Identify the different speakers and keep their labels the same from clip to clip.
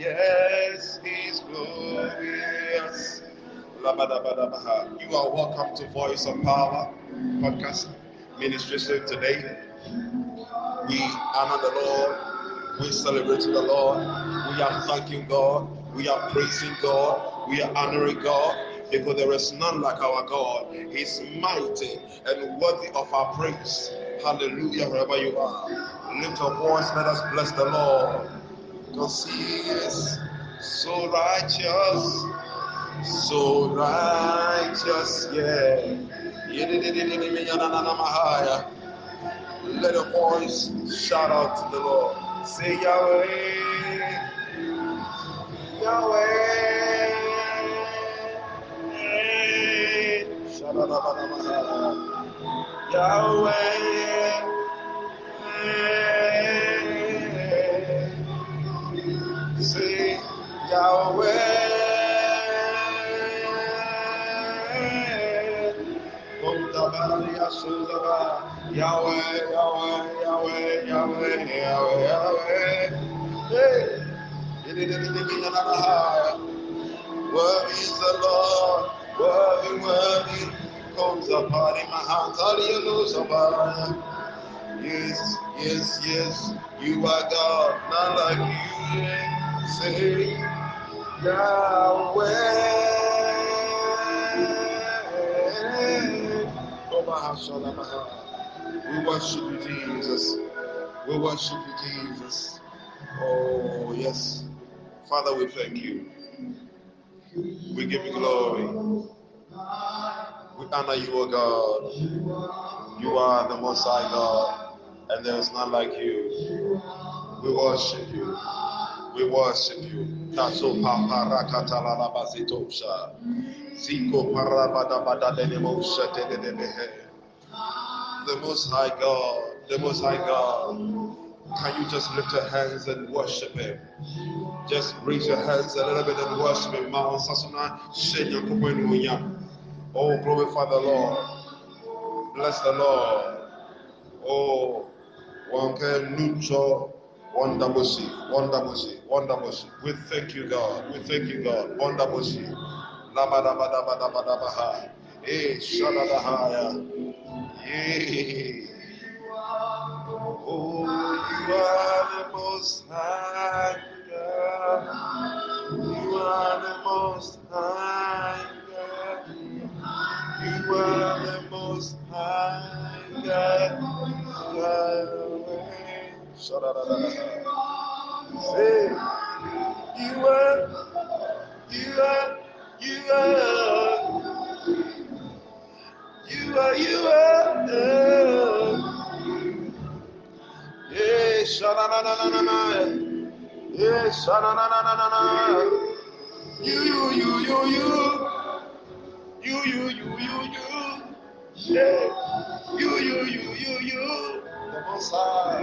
Speaker 1: Yes, He's glorious. You are welcome to Voice of Power podcast ministry today. We honor the Lord. We celebrate the Lord. We are thanking God. We are praising God. We are honoring God because there is none like our God. He's mighty and worthy of our praise. Hallelujah, wherever you are. Lift your voice, let us bless the Lord. Because He is so righteous, so righteous, yeah. Let your voice shout out to the Lord. Say Yahweh, Yahweh. Yahweh. Say Yahweh. Yahweh, Yahweh, Yahweh, Yahweh, Yahweh. Hey. Worthy the Lord, worthy, worthy. Yes, yes, yes, you are God, not like you. Say, Yahweh. We worship you, Jesus. We worship you, Jesus. Oh, yes. Father, we thank you. We give you glory. We honor you, O God. You are the Most High God, and there is none like you. We worship you. We worship you. Kaso paparakata la la basitosha. Ziko parabada bada denemo shete de debehe. The Most High God, the Most High God. Can you just lift your hands and worship Him? Just raise your hands a little bit and worship Him. Ma sasuna shenya kukwenu Oh, glorify the Lord. Bless the Lord. Oh, one can nucho. Wonderful, wonderful, wonderful. We thank you, God. We thank you, God. Wonderful. Labadabadabadabadabaha. Eh, shadadahaya. Yeah. Oh, you are the most high God. You are the most high God. You are the most high God. Shadadadadaha. You, you, you, you, you. You, you, you, you, you. Yeah. You, you, you, you, you. The Most High.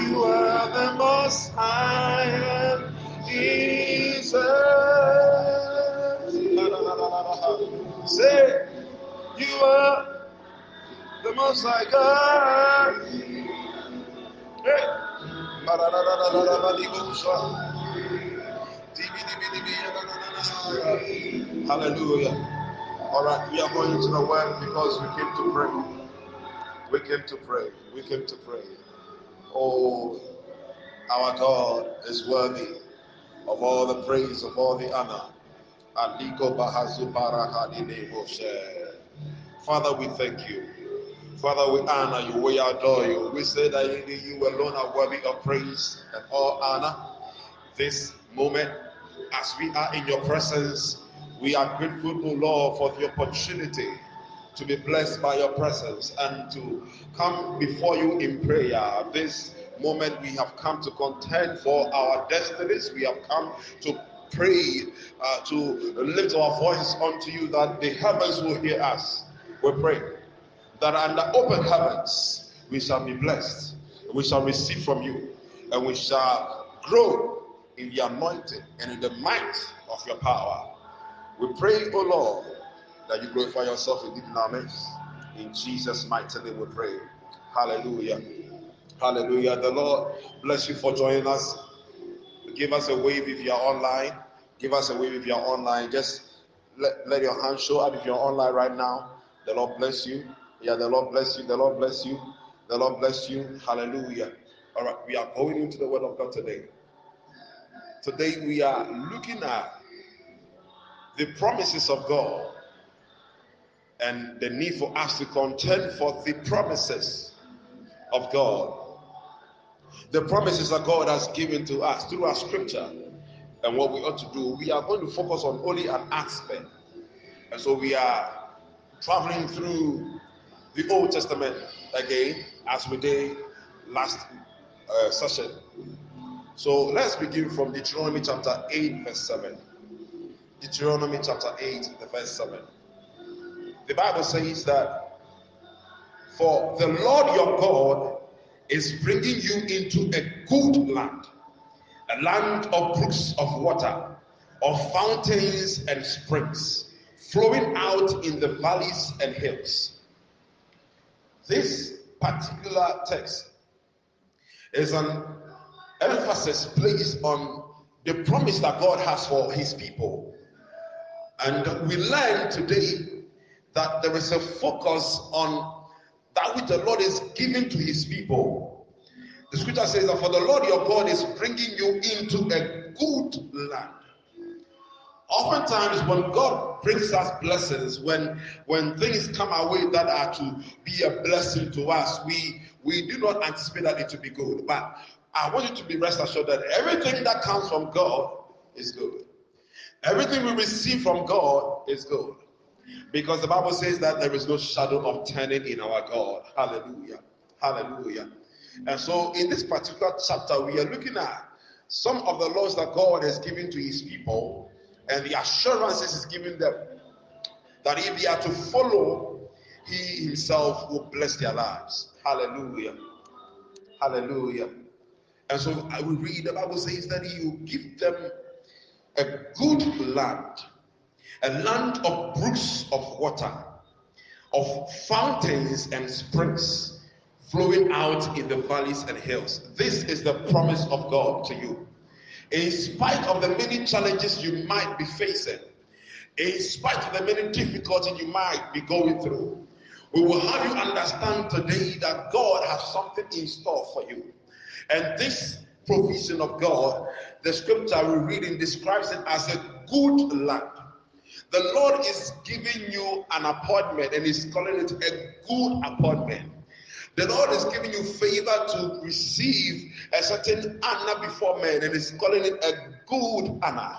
Speaker 1: You are the Most High. Jesus. Say, you are the Most High God. Hallelujah. All right, we are going to the word because we came to pray. We came to pray. We came to pray. Oh, our God is worthy of all the praise, of all the honor. Father, we thank you. Father, we honor you, we adore you. We say that you alone are worthy of praise and all honor. This moment, as we are in your presence, we are grateful, O Lord, for the opportunity to be blessed by your presence and to come before you in prayer. This moment, we have come to contend for our destinies. We have come to pray, uh, to lift our voices unto you that the heavens will hear us. We pray that under open heavens we shall be blessed, we shall receive from you, and we shall grow in the anointing and in the might of your power. We pray, O Lord, that you glorify yourself in midst. In Jesus' mighty name we pray. Hallelujah. Hallelujah. The Lord bless you for joining us give us a wave if you're online. Give us a wave if you're online. Just let, let your hand show up if you're online right now. The Lord bless you. Yeah, the Lord bless you. The Lord bless you. The Lord bless you. Hallelujah. All right, we are going into the Word of God today. Today we are looking at the promises of God and the need for us to contend for the promises of God. The promises that God has given to us through our scripture and what we ought to do. We are going to focus on only an aspect. And so we are traveling through the Old Testament again, as we did last uh, session. So let's begin from Deuteronomy chapter 8, verse 7. Deuteronomy chapter 8, the verse 7. The Bible says that, For the Lord your God is bringing you into a good land, a land of brooks of water, of fountains and springs, flowing out in the valleys and hills. This particular text is an emphasis placed on the promise that God has for his people. And we learn today that there is a focus on that which the Lord is giving to his people. The scripture says that for the Lord your God is bringing you into a good land. Oftentimes, when God brings us blessings, when when things come our way that are to be a blessing to us, we we do not anticipate that it to be good. But I want you to be rest assured that everything that comes from God is good. Everything we receive from God is good. Because the Bible says that there is no shadow of turning in our God. Hallelujah. Hallelujah. And so in this particular chapter, we are looking at some of the laws that God has given to his people and the assurances he's giving them that if they are to follow, he himself will bless their lives. Hallelujah. Hallelujah. And so I will read the Bible says that he will give them a good land, a land of brooks of water, of fountains and springs flowing out in the valleys and hills. This is the promise of God to you. In spite of the many challenges you might be facing, in spite of the many difficulties you might be going through, we will have you understand today that God has something in store for you. And this provision of God, the scripture we're reading describes it as a good land. The Lord is giving you an appointment and He's calling it a good appointment. The Lord is giving you favor to receive a certain honor before men and He's calling it a good honor.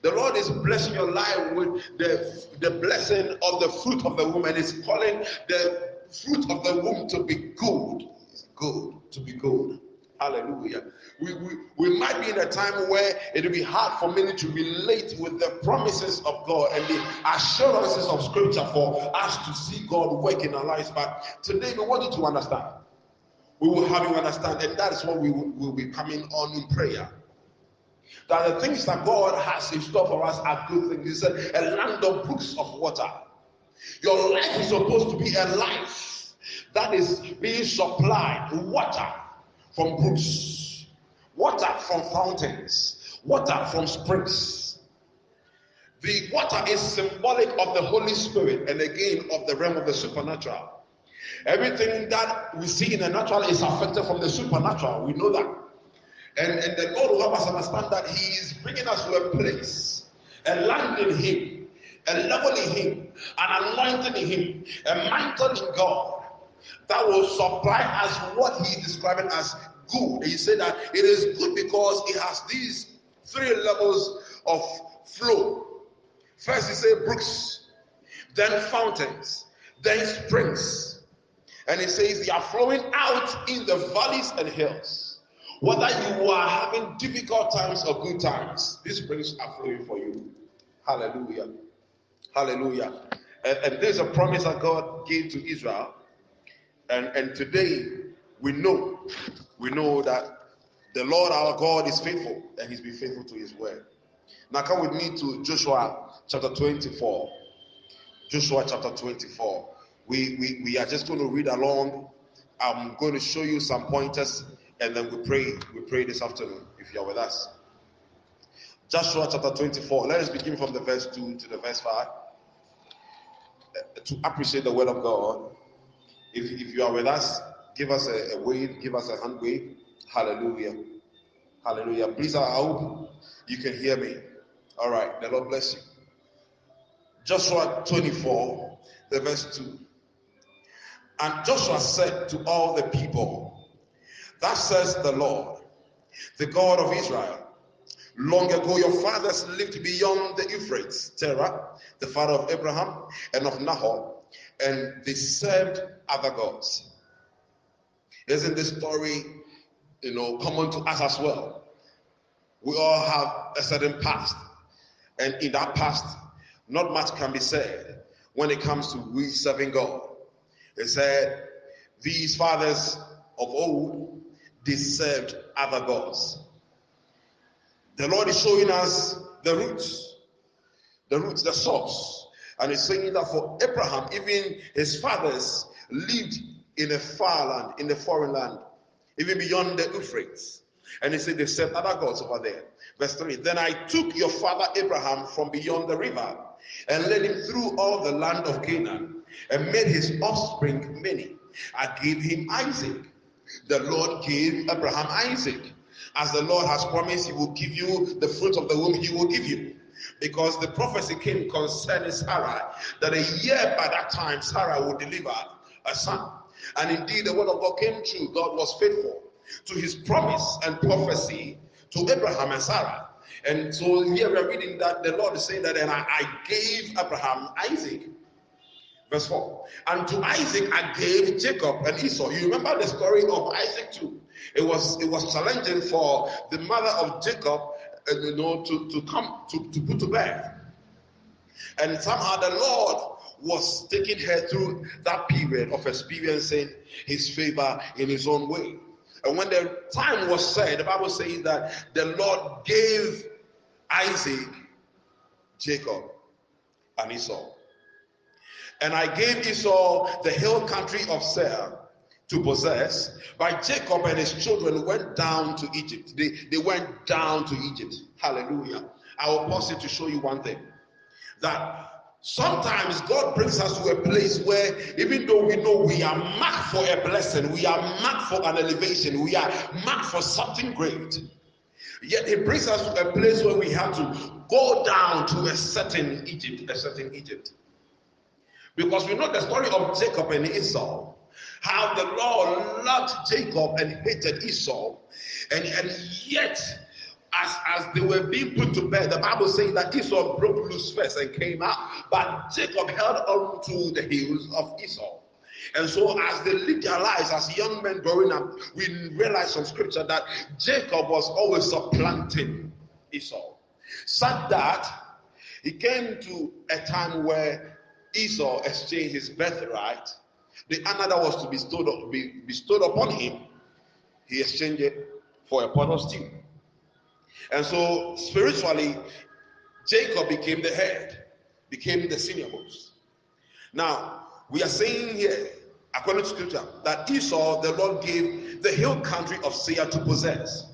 Speaker 1: The Lord is blessing your life with the, the blessing of the fruit of the womb and is calling the fruit of the womb to be good. It's good, to be good. Hallelujah. We, we, we might be in a time where it will be hard for many to relate with the promises of God and the assurances of Scripture for us to see God work in our lives. But today we want you to understand. We will have you understand, and that is what we will, will be coming on in prayer. That the things that God has in store for us are good things. He said, a land of brooks of water. Your life is supposed to be a life that is being supplied water from brooks, water from fountains, water from springs. The water is symbolic of the Holy Spirit and again of the realm of the supernatural. Everything that we see in the natural is affected from the supernatural. We know that. And, and the Lord will help us understand that He is bringing us to a place, a land in Him, a level in Him, an anointing in Him, a mantle in God that will supply us what He is describing as good. He said that it is good because it has these three levels of flow. First, he said brooks, then fountains, then springs. And he says they are flowing out in the valleys and hills. Whether you are having difficult times or good times, these springs are flowing for you. Hallelujah. Hallelujah. And, and there's a promise that God gave to Israel. And, and today we know, we know that the Lord our God is faithful and he's been faithful to his word. Now come with me to Joshua chapter 24. Joshua chapter 24. We, we, we are just going to read along. I'm going to show you some pointers and then we pray. We pray this afternoon if you're with us. Joshua chapter 24. Let us begin from the verse 2 to the verse 5 uh, to appreciate the word of God. If, if you are with us, give us a, a wave, give us a hand wave. Hallelujah. Hallelujah. Please, I hope you can hear me. All right. The Lord bless you. Joshua 24, the verse 2. And Joshua said to all the people, Thus says the Lord, the God of Israel. Long ago, your fathers lived beyond the Euphrates, Terah, the father of Abraham and of Nahor, and they served other gods. Isn't this story, you know, common to us as well? We all have a certain past, and in that past, not much can be said when it comes to we serving God. They said these fathers of old they served other gods. The Lord is showing us the roots, the roots, the source. And he's saying that for Abraham, even his fathers lived in a far land, in a foreign land, even beyond the Euphrates. And he said they served other gods over there. Verse 3 Then I took your father Abraham from beyond the river and led him through all the land of Canaan and made his offspring many. I gave him Isaac. The Lord gave Abraham Isaac. As the Lord has promised, He will give you the fruit of the womb, He will give you. Because the prophecy came concerning Sarah that a year by that time Sarah would deliver a son. And indeed, the word of God came true. God was faithful to his promise and prophecy to Abraham and Sarah. And so here we are reading that the Lord is saying that, and I, I gave Abraham Isaac. Verse 4. And to Isaac I gave Jacob and Esau. You remember the story of Isaac too. It was it was challenging for the mother of Jacob, uh, you know, to, to come to, to put to bed. And somehow the Lord was taking her through that period of experiencing his favor in his own way. And when the time was said, the Bible says that the Lord gave Isaac, Jacob, and Esau. And I gave Esau the hill country of Seir to possess, but Jacob and his children went down to Egypt. They, they went down to Egypt. Hallelujah. I will pause it to show you one thing. That Sometimes God brings us to a place where, even though we know we are marked for a blessing, we are marked for an elevation, we are marked for something great, yet He brings us to a place where we have to go down to a certain Egypt, a certain Egypt. Because we know the story of Jacob and Esau, how the Lord loved Jacob and hated Esau, and, and yet as, as they were being put to bed, the Bible says that Esau broke loose first and came out, but Jacob held on to the heels of Esau. And so, as they lived their lives as young men growing up, we realize from scripture that Jacob was always supplanting Esau. Such that he came to a time where Esau exchanged his birthright. The honor that was to be bestowed, be bestowed upon him, he exchanged it for a pot of stew. And so spiritually, Jacob became the head, became the senior most. Now, we are saying here, according to scripture, that Esau, the Lord gave the hill country of Seir to possess.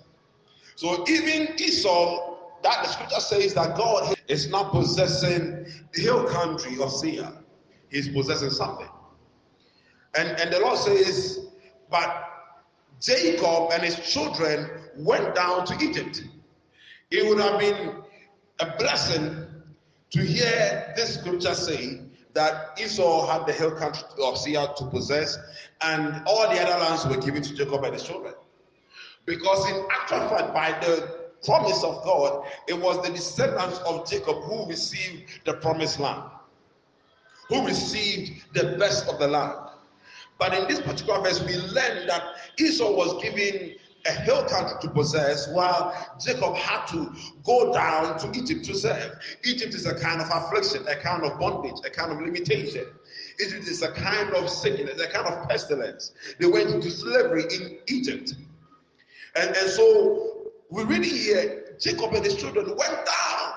Speaker 1: So even Esau, that the scripture says that God is not possessing the hill country of Seir. He's possessing something. And, and the Lord says, but Jacob and his children went down to Egypt. It would have been a blessing to hear this scripture say that Esau had the hill country of Seir to possess, and all the other lands were given to Jacob and his children. Because in actual fact, by the promise of God, it was the descendants of Jacob who received the promised land, who received the best of the land. But in this particular verse, we learn that Esau was given a hill country to possess, while Jacob had to go down to Egypt to serve. Egypt is a kind of affliction, a kind of bondage, a kind of limitation. Egypt is a kind of sickness, a kind of pestilence. They went into slavery in Egypt. And, and so we read here Jacob and his children went down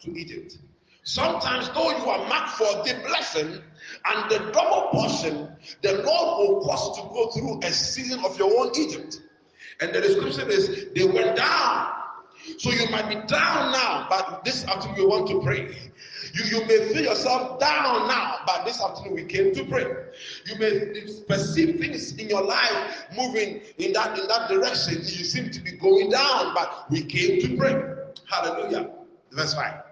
Speaker 1: to Egypt. Sometimes, though you are marked for the blessing and the double portion, the Lord will cause you to go through a season of your own Egypt. And the description is they went down So you might be down now, but this afternoon you want to pray. You, you may feel yourself down now, but this afternoon we came to pray. You may perceive things in your life moving in that in that direction. You seem to be going down, but we came to pray. Hallelujah. Verse 5.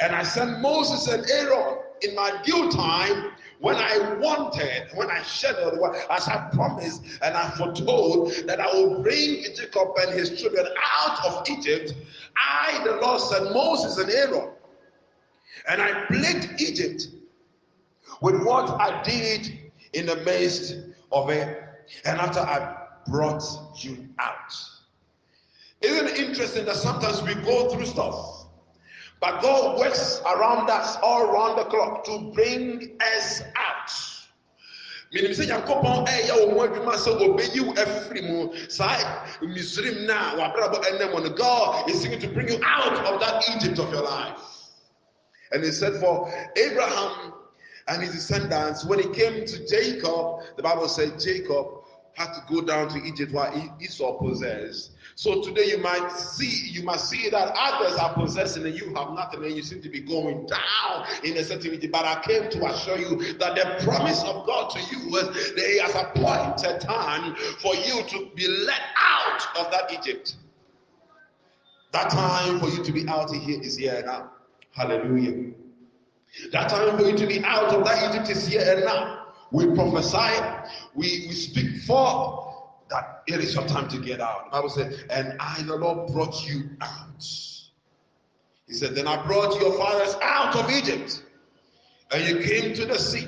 Speaker 1: And I sent Moses and Aaron in my due time when I wanted, when I scheduled, as I promised and I foretold that I will bring Jacob and his children out of Egypt, I, the Lord, sent Moses and Aaron and I plagued Egypt with what I did in the midst of it. And after I brought you out. Isn't it interesting that sometimes we go through stuff, but God works around us all around the clock to bring us out. menim sɛ nyankopɔn ɛyɛ wɔn mu adwuma sɛ ɔbɛyi wo afiri mu saa misrim na wabrabɔ ɛnɛ mu no god is seeking to bring you out of that egypt of your life and he said, For Abraham and his descendants, when he came to Jacob, the Bible said Jacob had to go down to Egypt while Esau possessed. So today you might see, you must see that others are possessing and you have nothing, and you seem to be going down in a certain way. But I came to assure you that the promise of God to you was that He has appointed time for you to be let out of that Egypt. That time for you to be out of here is here now. Hallelujah. That time for you to be out of that Egypt is here and now. We prophesy, we, we speak for that it is your time to get out. The Bible said, and I, the Lord, brought you out. He said, Then I brought your fathers out of Egypt, and you came to the sea.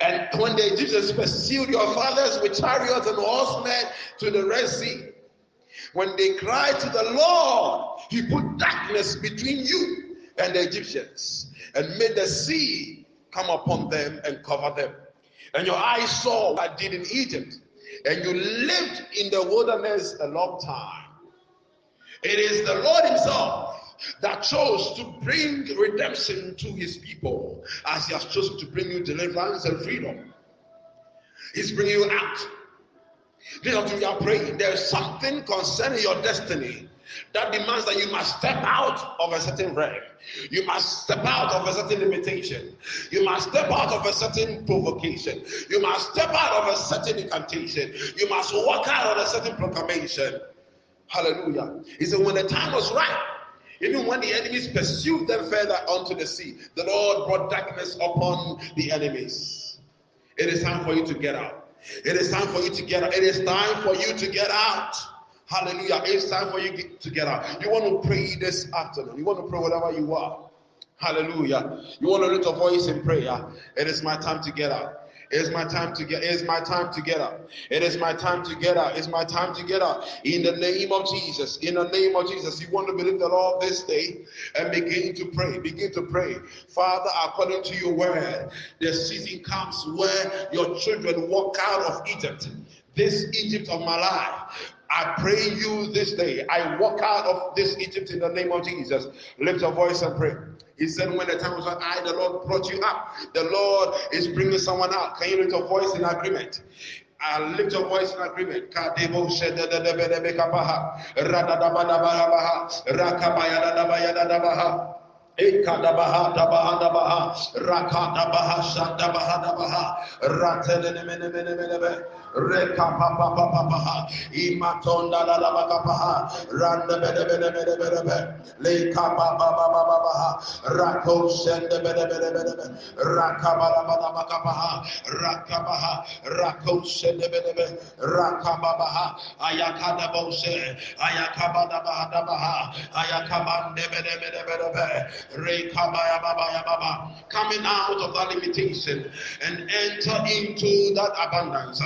Speaker 1: And when the Egyptians pursued your fathers with chariots and horsemen to the Red Sea, when they cried to the Lord, He put darkness between you and the Egyptians and made the sea come upon them and cover them. And your eyes saw what I did in Egypt, and you lived in the wilderness a long time. It is the Lord Himself that chose to bring redemption to His people, as He has chosen to bring you deliverance and freedom. He's bringing you out. This you are praying. There is something concerning your destiny that demands that you must step out of a certain realm. You must step out of a certain limitation. You must step out of a certain provocation. You must step out of a certain incantation. You must walk out of a certain proclamation. Hallelujah. He said, when the time was right, even when the enemies pursued them further onto the sea, the Lord brought darkness upon the enemies. It is time for you to get out. It is time for you to get out. It is time for you to get out. Hallelujah. It's time for you to get out. You want to pray this afternoon. You want to pray whatever you are. Hallelujah. You want to lift a voice in prayer. It is my time to get out. It is my time to get. It is my time to get up. It is my time to get up. It's my time to get up. In the name of Jesus. In the name of Jesus. You want to believe the Lord this day and begin to pray. Begin to pray. Father, according to your word, the season comes where your children walk out of Egypt. This Egypt of my life I pray you this day. I walk out of this Egypt in the name of Jesus. Lift your voice and pray. He said, When the time was right, I, the Lord, brought you up. The Lord is bringing someone out. Can you lift your voice in agreement? I lift your voice in agreement. Ekadabaha reka papa papa papa imatonda la la baka paha randa bede bede bede bede bede. Le kapa baba baba baha rako sende bede bede bede bede. Rakabala bada baka paha rakabaha. Rako sende bede bede. Rakababa ha ayakada bose ayakabada baha dabaha ayakabande bede bede bede bede. Coming out of that limitation and enter into that abundance,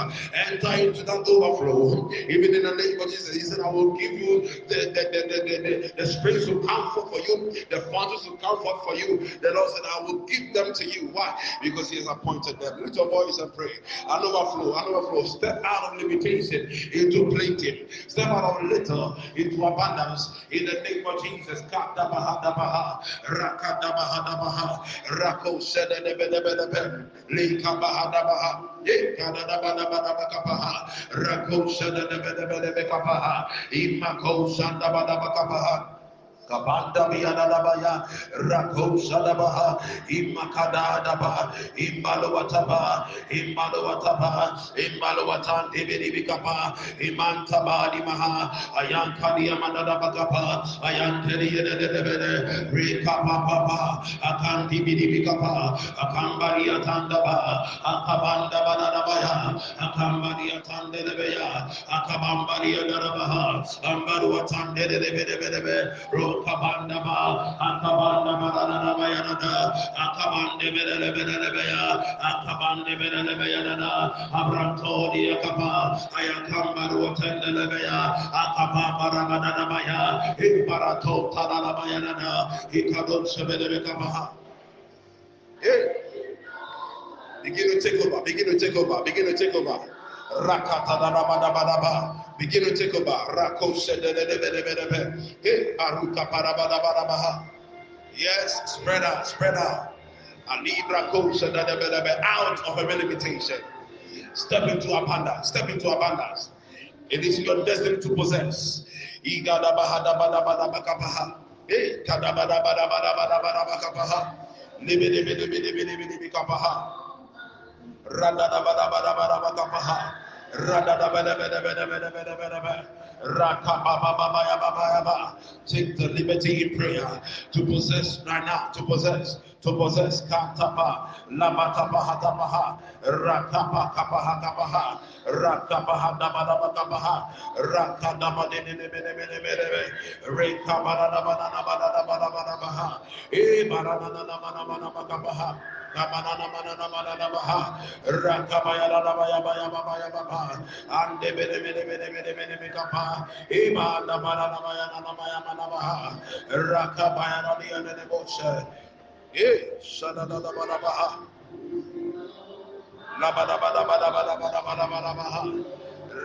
Speaker 1: enter into that overflow. Even in the name of Jesus, He said, I will give you the, the, the, the, the, the springs of comfort for you, the fountains of comfort for you. The Lord said, I will give them to you. Why? Because He has appointed them. Lift your voice and pray. An overflow, an overflow. Step out of limitation into plenty. Step out of little into abundance. In the name of Jesus rakada bahada baha rako sede de bede bede lika bahada baha ye kada da bada bada baka baha rako sede de bede bede be kapaha. Imako Kabanda Bianabaya, Rako Shadabaha, Imakada Daba, Imbalawataba, Imbalawataba, Imbalawatan Dibidibikapa, Imantaba Dimaha, Ayankadi Amanadabakapa, Ayanteli Yedebede, Rikapa Papa, Akanti Bidibikapa, Akambari Atandaba, Akabanda Banadabaya, Akambari Atandebeya, Akabambari Adarabaha, Ambaru Atandebe, Kabanda ba, Akabanda Barana Bayana, Akabande Bele Bele Beya, Akabande Bele Beyana, Abrantodi Akaba, Ayakamba Rotenda Lebeya, Akaba Baramana Baya, Ibarato Tadala Bayana, Ikadon Sebele Kabaha. Hey. Begin to take over, begin to take over, begin to take over. Rakata da da ba da ba da ba. Begin to take over. Yes, spread out, spread out. Alibra ko shede de de de de. Out of every limitation. Step into abundance. Step into abundance. It is your destiny to possess. Hey, Take the liberty in prayer to possess right now, to possess, to possess. Kantapa, Lamatapa Hatapaha, Rakapa Kapaha Kapaha, Rakapaha Dabadaba Kapaha, Rakadaba Dene Rekabada Banana Banana Banana Baha, E Banana Banana Banana Kapaha. Kamanana manana manana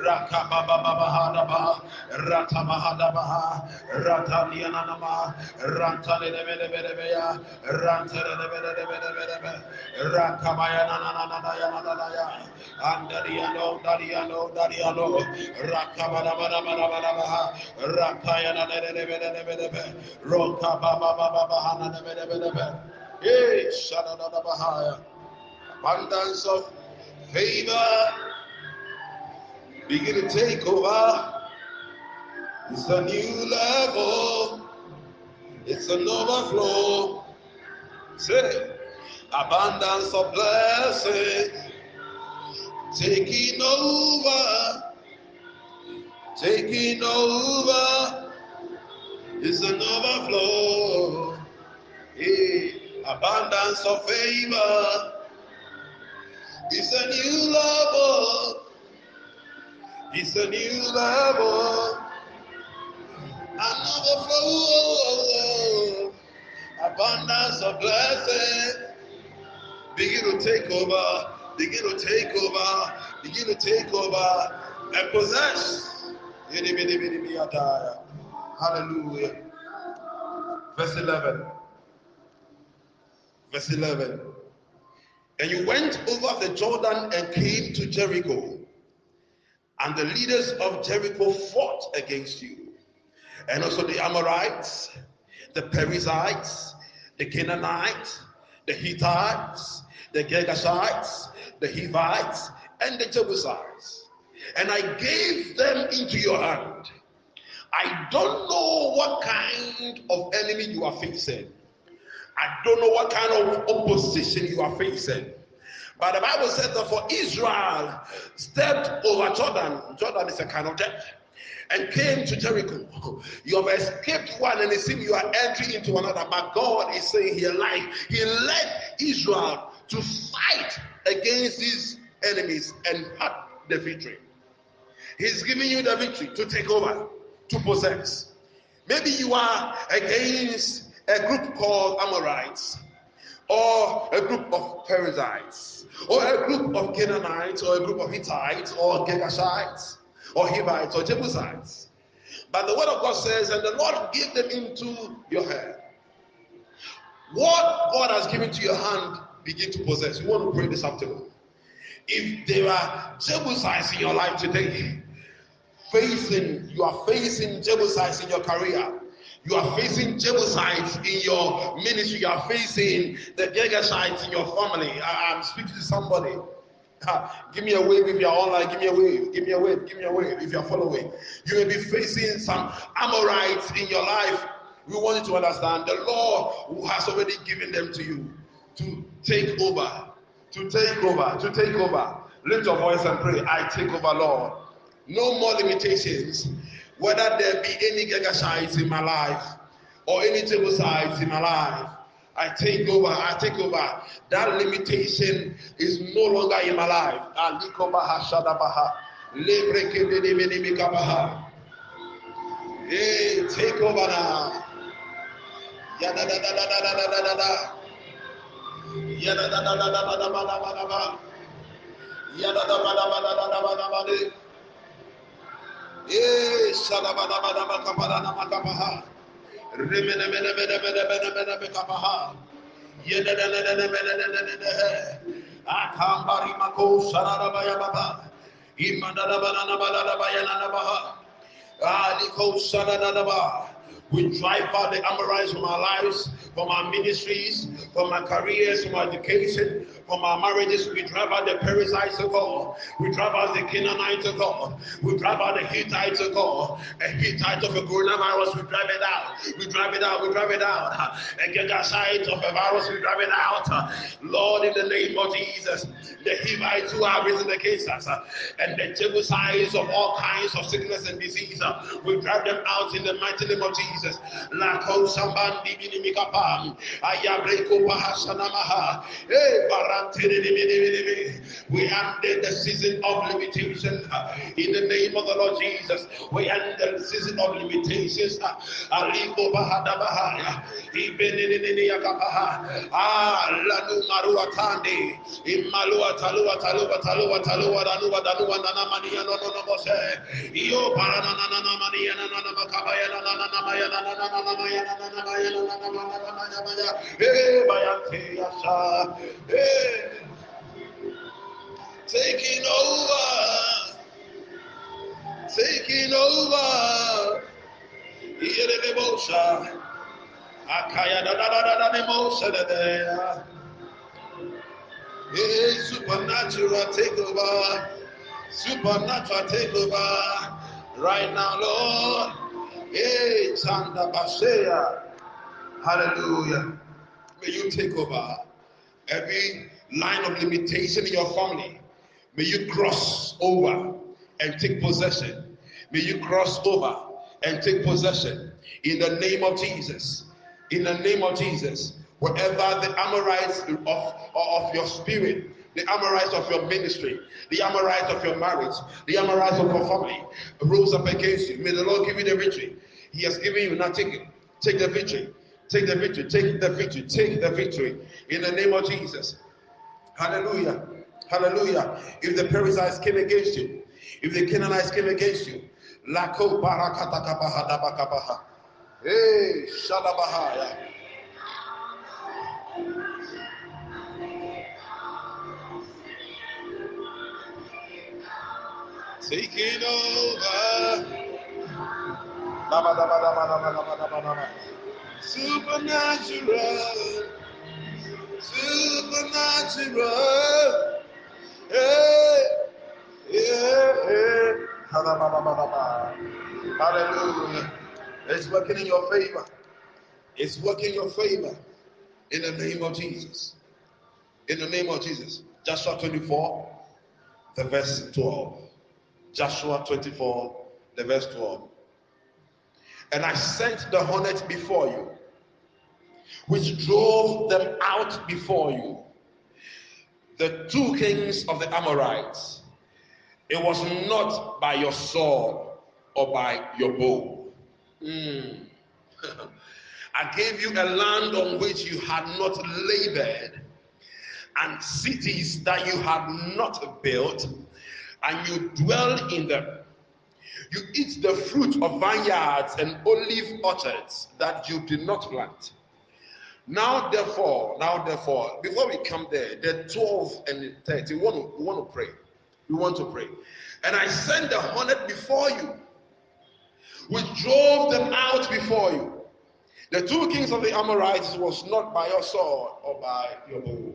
Speaker 1: baha. Rakabaya la baya baya baya baba. Ande bene bene bene bene bene bene kapa. Ima na manana baya na baya mana baha. Rakabaya la dia ne boshe. Shada da da bana baha. La bada bada bada bada bada bada bada baha. Rakabababahadaba, Ratamahadabaha, Ratanianama, Rantanebedebedebea, Rantanebedebedebedebe, Rakabayananananayanadaya, Andariano, Dariano, Dariano, Rakabadabadabadabaha, Rakayanadebedebedebe, Rokababababahana, Hey, Shadadabahaya, abundance of favor begin to take over. It's a new level. It's an overflow. Say, abundance of blessing taking over, taking over. It's an overflow. Hey, abundance of favor. It's a new level. It's a new level. Another flow. Abundance of blessing. Begin to take over. Begin to take over. Begin to take over and possess. Hallelujah. Verse 11. Verse 11. And you went over the Jordan and came to Jericho. And the leaders of Jericho fought against you. And also the Amorites, the Perizzites, the Canaanites, the Hittites, the Girgashites, the Hivites, and the Jebusites. And I gave them into your hand. I don't know what kind of enemy you are facing. I don't know what kind of opposition you are facing. But the Bible says that for Israel stepped over Jordan, Jordan is a kind of death, and came to Jericho. You have escaped one, and it seems you are entering into another. But God is saying here, like He led Israel to fight against these enemies and had the victory. He's giving you the victory to take over, to possess. Maybe you are against a group called Amorites or a group of Perizzites, or a group of Canaanites, or a group of Hittites, or Girgashites, or Hivites, or Jebusites. But the word of God says, and the Lord gave them into your hand. What God has given to your hand, begin to possess. You want to pray this afternoon. If there are Jebusites in your life today, facing, you are facing Jebusites in your career, You are facing Jebusites in your ministry. You are facing the Girgashites in your family. I, am speaking to somebody. give me a wave if you're online. Give me a wave. Give me a wave. Give me a wave if you're following. You may be facing some Amorites in your life. We want you to understand the Lord who has already given them to you to take over. To take over. To take over. Lift your voice and pray. I take over, Lord. No more limitations whether there be any Gagashites in my life or any Jebusites in my life, I take over, I take over. That limitation is no longer in my life. Hey, take over now. Yada da da da da da da da da. Yada da da da da da da da da da. Yada da da da da da da da da da. Akambari baba. Baha. We drive out the Amorites from our lives, from our ministries, from our careers, from our education, from our marriages. We drive out the Perizzites of God. We drive out the Canaanites of God. We drive out the Hittites of God. A Hittite of a coronavirus, we drive it out. We drive it out. We drive it out. A Gagasite of a virus, we drive it out. Lord, in the name of Jesus, the Hivites who are risen against us, and the Jebusites of all kinds of sickness and disease, we drive them out in the mighty name of Jesus. Eh, we ended the season of limitation in the name of the Lord Jesus. We ended the season of limitations. Uh, Aliko Bahada Bahaya, Ibenini Yakabaha, Ah, Lanu Marua Tandi, Imalua Talua Talua Talua Talua Danua Danua Nana Mania no no no Mose, Io Parana Nana Mania Nana Makabaya Nana Maya Nana Nana Maya Nana Maya Nana Maya Maya, Eh, Bayante Yasa, Eh, taking over, taking over. Yerebosha, Akaya da da da da da nemosha da da. Hey, supernatural takeover, supernatural takeover, right now, Lord. Hey, Chanda Basheya, Hallelujah. May you take over every line of limitation in your family. May you cross over and take possession. May you cross over and take possession in the name of Jesus. In the name of Jesus. Wherever the Amorites of, of your spirit, the Amorites of your ministry, the Amorites of your marriage, the Amorites of your family rose up against you. May the Lord give you the victory. He has given you. Now take it. Take the victory. Take the victory. Take the victory. Take the victory. In the name of Jesus. Hallelujah. Hallelujah. If the Perizzites came against you, if the Canaanites came against you, Lako barakatakabaha Hey, Shadabahaya. Taking over. Supernatural. Supernatural. Hey, yeah, yeah. Hallelujah. It's working in your favor. It's working in your favor. In the name of Jesus. In the name of Jesus. Joshua 24, the verse 12. Joshua 24, the verse 12. And I sent the hornet before you, which drove them out before you the two kings of the Amorites, it was not by your sword or by your bow. Mm. I gave you a land on which you had not labored, and cities that you had not built, and you dwell in them. You eat the fruit of vineyards and olive orchards that you did not plant. Now, therefore, now, therefore, before we come there, the 12 and the 30, we want to, we want to pray. We want to pray. And I sent the hornet before you, which drove them out before you. The two kings of the Amorites was not by your sword or by your bow.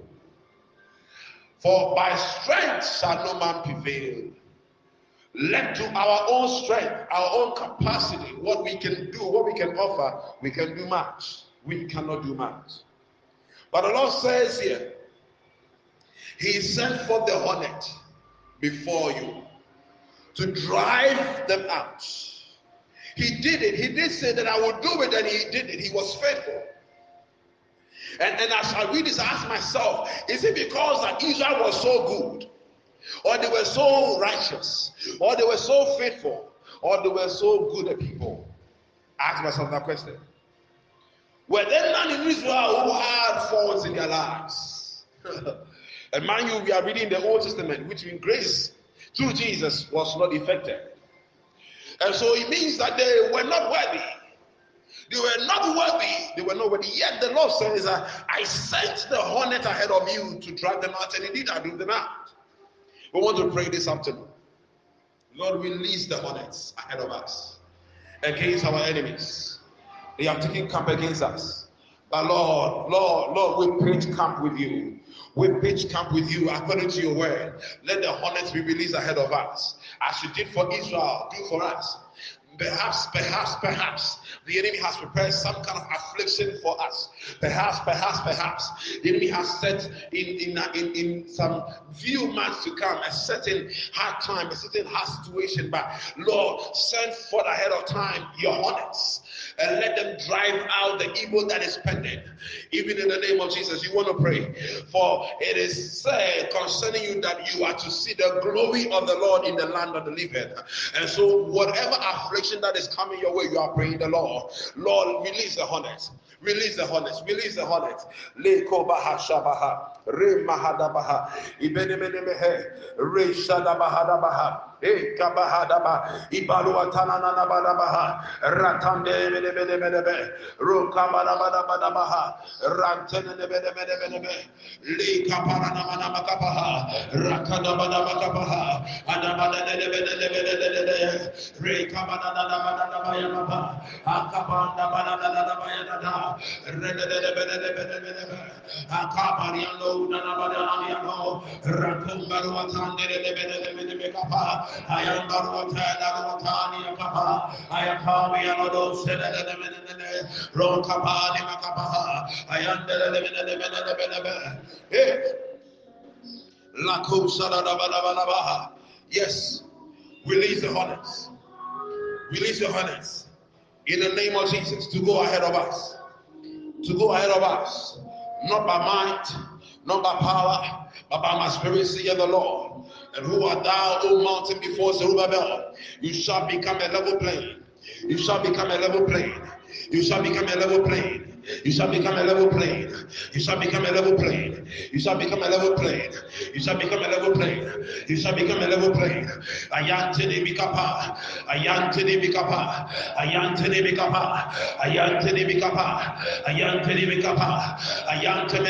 Speaker 1: For by strength shall no man prevail. Let to our own strength, our own capacity, what we can do, what we can offer, we can do much. We cannot do much. But the Lord says here, He sent forth the hornet before you to drive them out. He did it. He did say that I will do it, and he did it. He was faithful. And, and as I read this, I ask myself, is it because that Israel was so good, or they were so righteous, or they were so faithful, or they were so good at people? I ask myself that question. Were there none in Israel who had faults in their lives? and mind you, we are reading the Old Testament, which in grace through Jesus was not effective. And so it means that they were not worthy. They were not worthy. They were not worthy. Yet the Lord says, I sent the hornet ahead of you to drive them out. And indeed, I drove them out. We want to pray this afternoon. Lord, release the hornets ahead of us against our enemies. They have taken camp against us. But Lord, Lord, Lord, we pitch camp with you. We pitch camp with you according to your word. Let the hornets be released ahead of us. As you did for Israel, do for us. Perhaps, perhaps, perhaps the enemy has prepared some kind of affliction for us. Perhaps, perhaps, perhaps the enemy has set in in in, in some few months to come a certain hard time, a certain hard situation. But Lord, send forth ahead of time your hornets and let them drive out the evil that is pending. Even in the name of Jesus, you want to pray. For it is said concerning you that you are to see the glory of the Lord in the land of the living. And so, whatever affliction that is coming your way, you are praying the Lord. Lord, release the hornets. Release the hornets. Release the hornets. Eh, Ekabahadaba, Ibaluatananabadabaha, Ratande Melebelebelebe, Rukabanabadabaha, Rantenebelebelebe, Likapanamakabaha, Rakadabanamakabaha, Adamadebelebelebe, Rekabanabadabayamaba, Akabandabadabayanada, Redebelebelebe, Akabariano, Nanabadaniano, Rakumbaruatandelebelebe, Kapa. I am Narutani Kapa, I Yes, release the hornets. Release the hornets. In the name of Jesus to go ahead of us. To go ahead of us, not by might, not by power, by my spirit, saith the Lord. And who art thou, O mountain, before Zerubbabel? You shall become a level plain. You shall become a level plain. You shall become a level plain. You shall become a level plain. You shall become a level plain. You shall become a level plain. You shall become a level plain. You shall become a level plain. Ayantini bikapa. Ayantini bikapa. Ayantini bikapa. Ayantini bikapa. Ayantini bikapa. Ayantini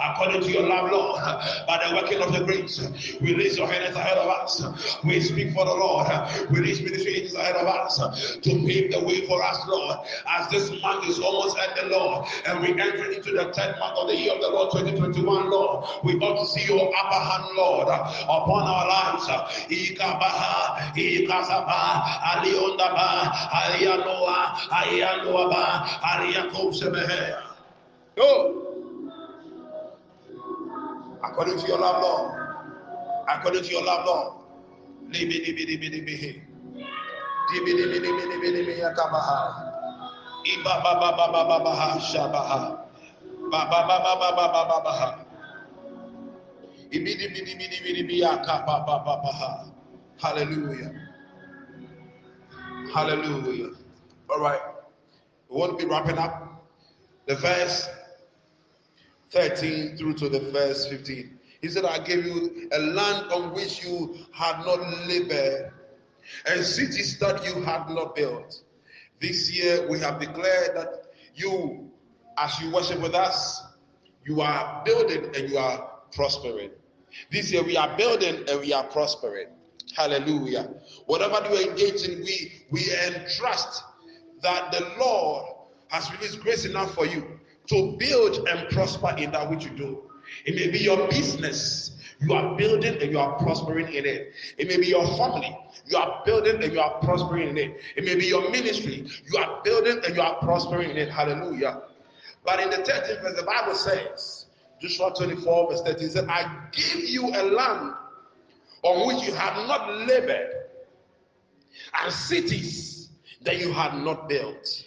Speaker 1: According to your love, Lord, by the working of the grace, release your hands ahead of us. We speak for the Lord. Release ministry ahead of us to pave the way for us, Lord. As this month is almost the Lord, and we enter into the 10th month of the year of the Lord 2021, Lord, we ought to see your upper hand, Lord, upon our lives. Ikabaha, Ikasaba, Aliondaba, Alianoa, Alianoaba, Aliakosemehe. Oh. According to your love, Lord. According to your love, Lord. Libi, libi, libi, libi. Dibi, libi, libi, libi, libi, yakabaha. Iba ba ba ba ba ba ba ha. Ba ba ba ba ba ba ba ba ha. Ibidi ba ba ba ba ha. Hallelujah. Hallelujah. All right. We want to be wrapping up the verse 13 through to the verse 15. He said, I gave you a land on which you had not labored, and cities that you had not built. This year, we have declared that you, as you worship with us, you are building and you are prospering. This year, we are building and we are prospering. Hallelujah. Whatever you engage in, we, we entrust that the Lord has released grace enough for you to build and prosper in that which you do. It may be your business. You are building and you are prospering in it. It may be your family. You are building and you are prospering in it. It may be your ministry. You are building and you are prospering in it. Hallelujah. But in the 13th verse, the Bible says, Joshua 24, verse 13 said, I give you a land on which you have not labored, and cities that you had not built,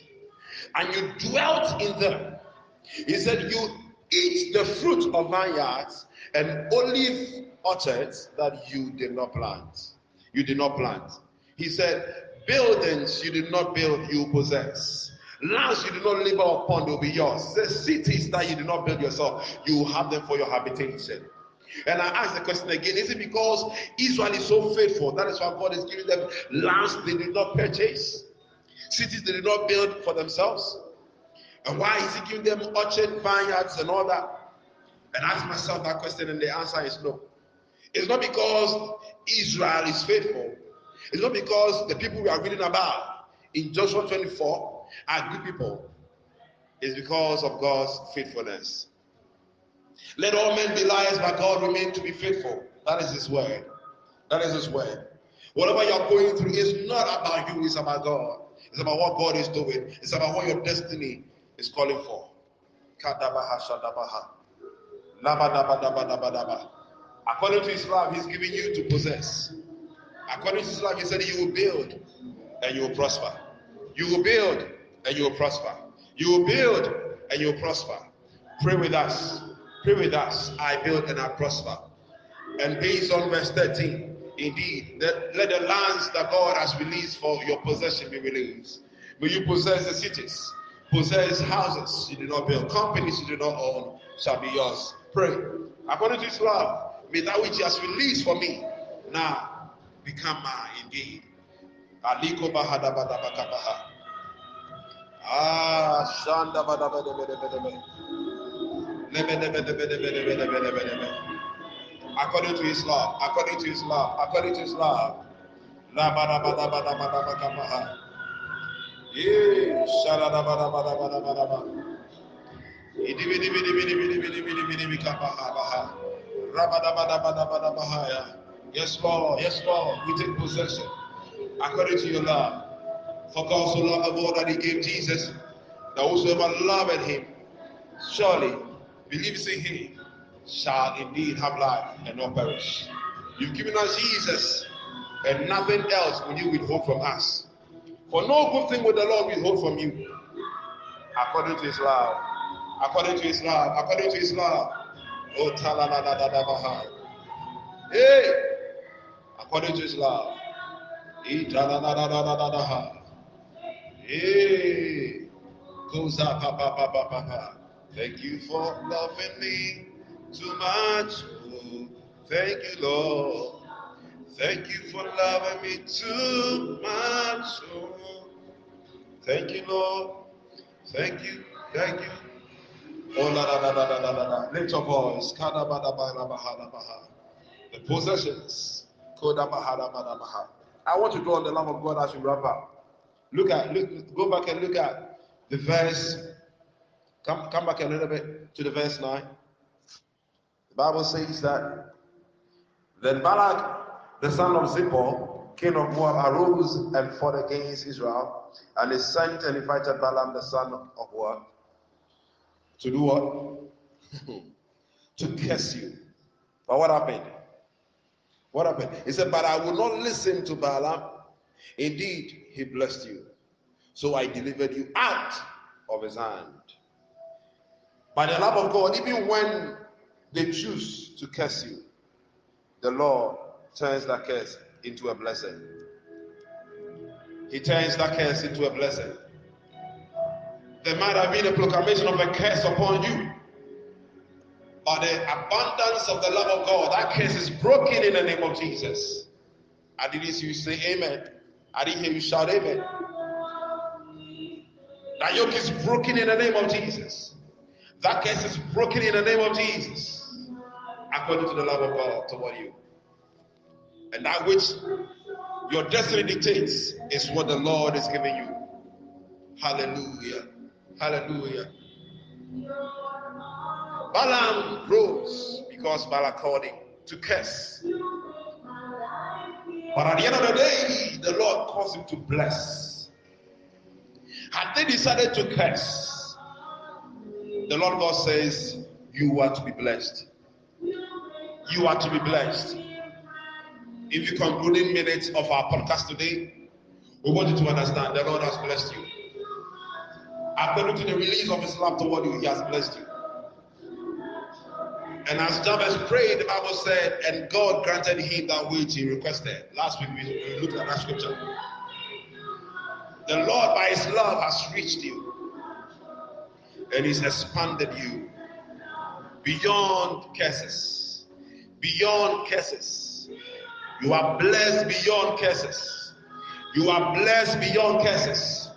Speaker 1: and you dwelt in them. He said, You eat the fruit of vineyards and olive orchards that you did not plant. You did not plant. He said, Buildings you did not build, you possess. Lands you did not labor upon, will be yours. The cities that you did not build yourself, you will have them for your habitation. And I ask the question again Is it because Israel is so faithful? That is why God is giving them lands they did not purchase, cities they did not build for themselves? And why is He giving them orchard, vineyards, and all that? And ask myself that question, and the answer is no. It's not because Israel is faithful, it's not because the people we are reading about in Joshua 24 are good people, it's because of God's faithfulness. Let all men be liars, but God remain to be faithful. That is His word. That is His word. Whatever you're going through is not about you, it's about God. It's about what God is doing. It's about what your destiny is calling for. According to his love, He's giving you to possess. According to his love, He said you will build and you will prosper. You will build and you will prosper. You will build and you will prosper. Pray with us. Pray with us. I build and I prosper. And based on verse 13, indeed, let, let the lands that God has released for your possession be released. May you possess the cities, possess houses you do not build, companies you do not own shall be yours. Pray. According to his love, may that which he has released for me now become mine indeed. Aliko bahada bada bakabaha. Ah, shanda bada bada bada bada bada. According to his law, according to his law, according to his law. La Yes, Lord. Yes, Lord. We take possession according to your love. For God so loved the world that He gave Jesus, that whosoever loved Him, surely believes in him shall indeed have life and not perish. You've given us Jesus, and nothing else will you withhold from us. For no good thing will the Lord withhold from you, according to his love. According to love, according to love. Oh, talalalabaha. Hey, according to his love. Hey, goes up, pa, pa, pa, pa, pa. Thank you for loving me too much. Oh, thank you, Lord. Thank you for loving me too much. Oh, thank you, Lord. Thank you. Thank you. Oh. Lift your voice. The possessions. I want to draw on the love of God as we wrap up. Look at, look, go back and look at the verse Come, come back a little bit to the verse 9. The Bible says that then Balak, the son of Zippor, king of Moab, arose and fought against Israel, and he sent and invited Balaam, the son of what? To do what? to curse you. But what happened? What happened? He said, But I will not listen to Balaam. Indeed, he blessed you. So I delivered you out of his hand. By the love of God, even when they choose to curse you, the Lord turns that curse into a blessing. He turns that curse into a blessing. There might have been a proclamation of a curse upon you, but the abundance of the love of God, that curse is broken in the name of Jesus. I didn't see you say amen. I didn't hear you shout amen. That yoke is broken in the name of Jesus. That curse is broken in the name of Jesus, according to the love of God toward you. And that which your destiny dictates is what the Lord is giving you. Hallelujah. Hallelujah. Balaam rose because Balak called him to curse. But at the end of the day, the Lord caused him to bless. Had they decided to curse, the Lord God says, You are to be blessed. You are to be blessed. In the concluding minutes of our podcast today, we want you to understand the Lord has blessed you. According to the release of His love toward you, He has blessed you. And as Jabez prayed, the Bible said, and God granted him that which he requested. Last week we looked at that scripture. The Lord, by his love, has reached you and he's expanded you beyond curses. Beyond curses. You are blessed beyond curses. You are blessed beyond curses.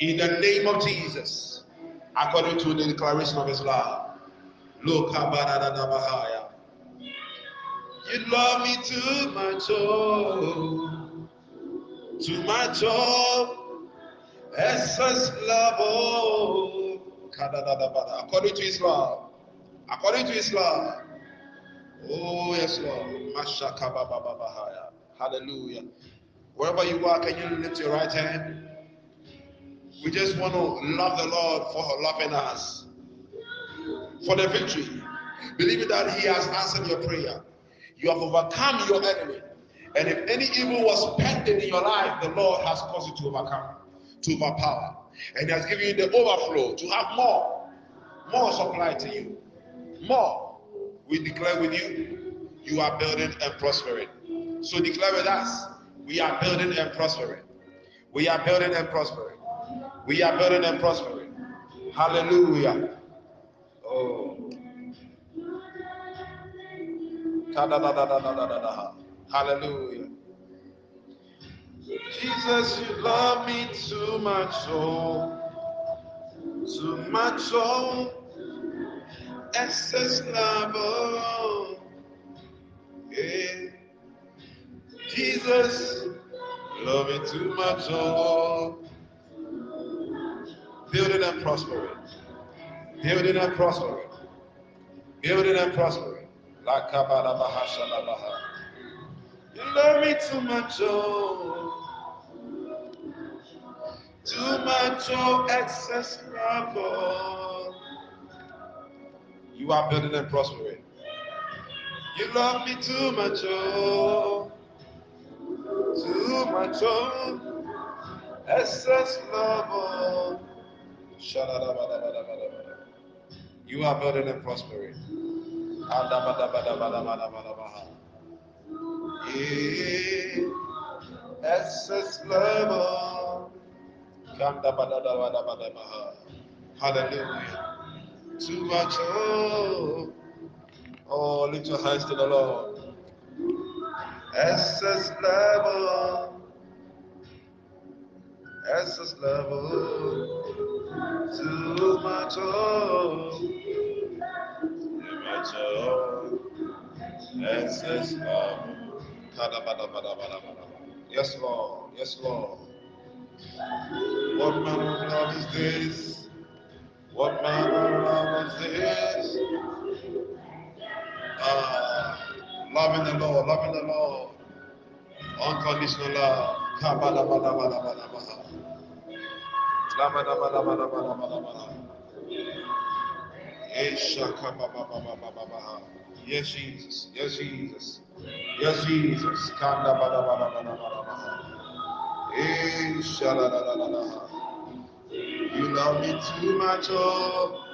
Speaker 1: In the name of Jesus, according to the declaration of his love. You love me too much, oh, too much, oh, excess love, oh. According to His love, according to His love. Oh yes, Lord. Hallelujah. Wherever you are, can you lift your right hand? We just want to love the Lord for loving us for the victory, Believe that He has answered your prayer. You have overcome your enemy. And if any evil was pending in your life, the Lord has caused you to overcome, to overpower. And He has given you the overflow to have more, more supply to you. More. We declare with you, you are building and prospering. So declare with us, we are building and prospering. We are building and prospering. We are building and prospering. Hallelujah. Oh. Hallelujah. Jesus, you love me too much, oh, too much, oh, excess love, oh, yeah. Jesus, love me too much, oh, building and prospering. Building and prospering. Building and prospering. La kabala bahasha la baha. You love me too much, oh. Too much, oh, excess love, oh. You are building and prospering. You love me too much, oh. Too much, oh. Excess love, oh. You are building and prospering. Hallelujah. Too much. Oh, oh lift your hands to the Lord. Excess level. Excess level. Too much. Oh. Yes, Lord. Yes, Lord. What manner of love is this? What manner of love is this? Ah, loving the Lord, loving the Lord. Unconditional love. Yes, Jesus. Yes, Jesus. Yes, Jesus. Kanda bada bada bada bada. You love me too much, oh.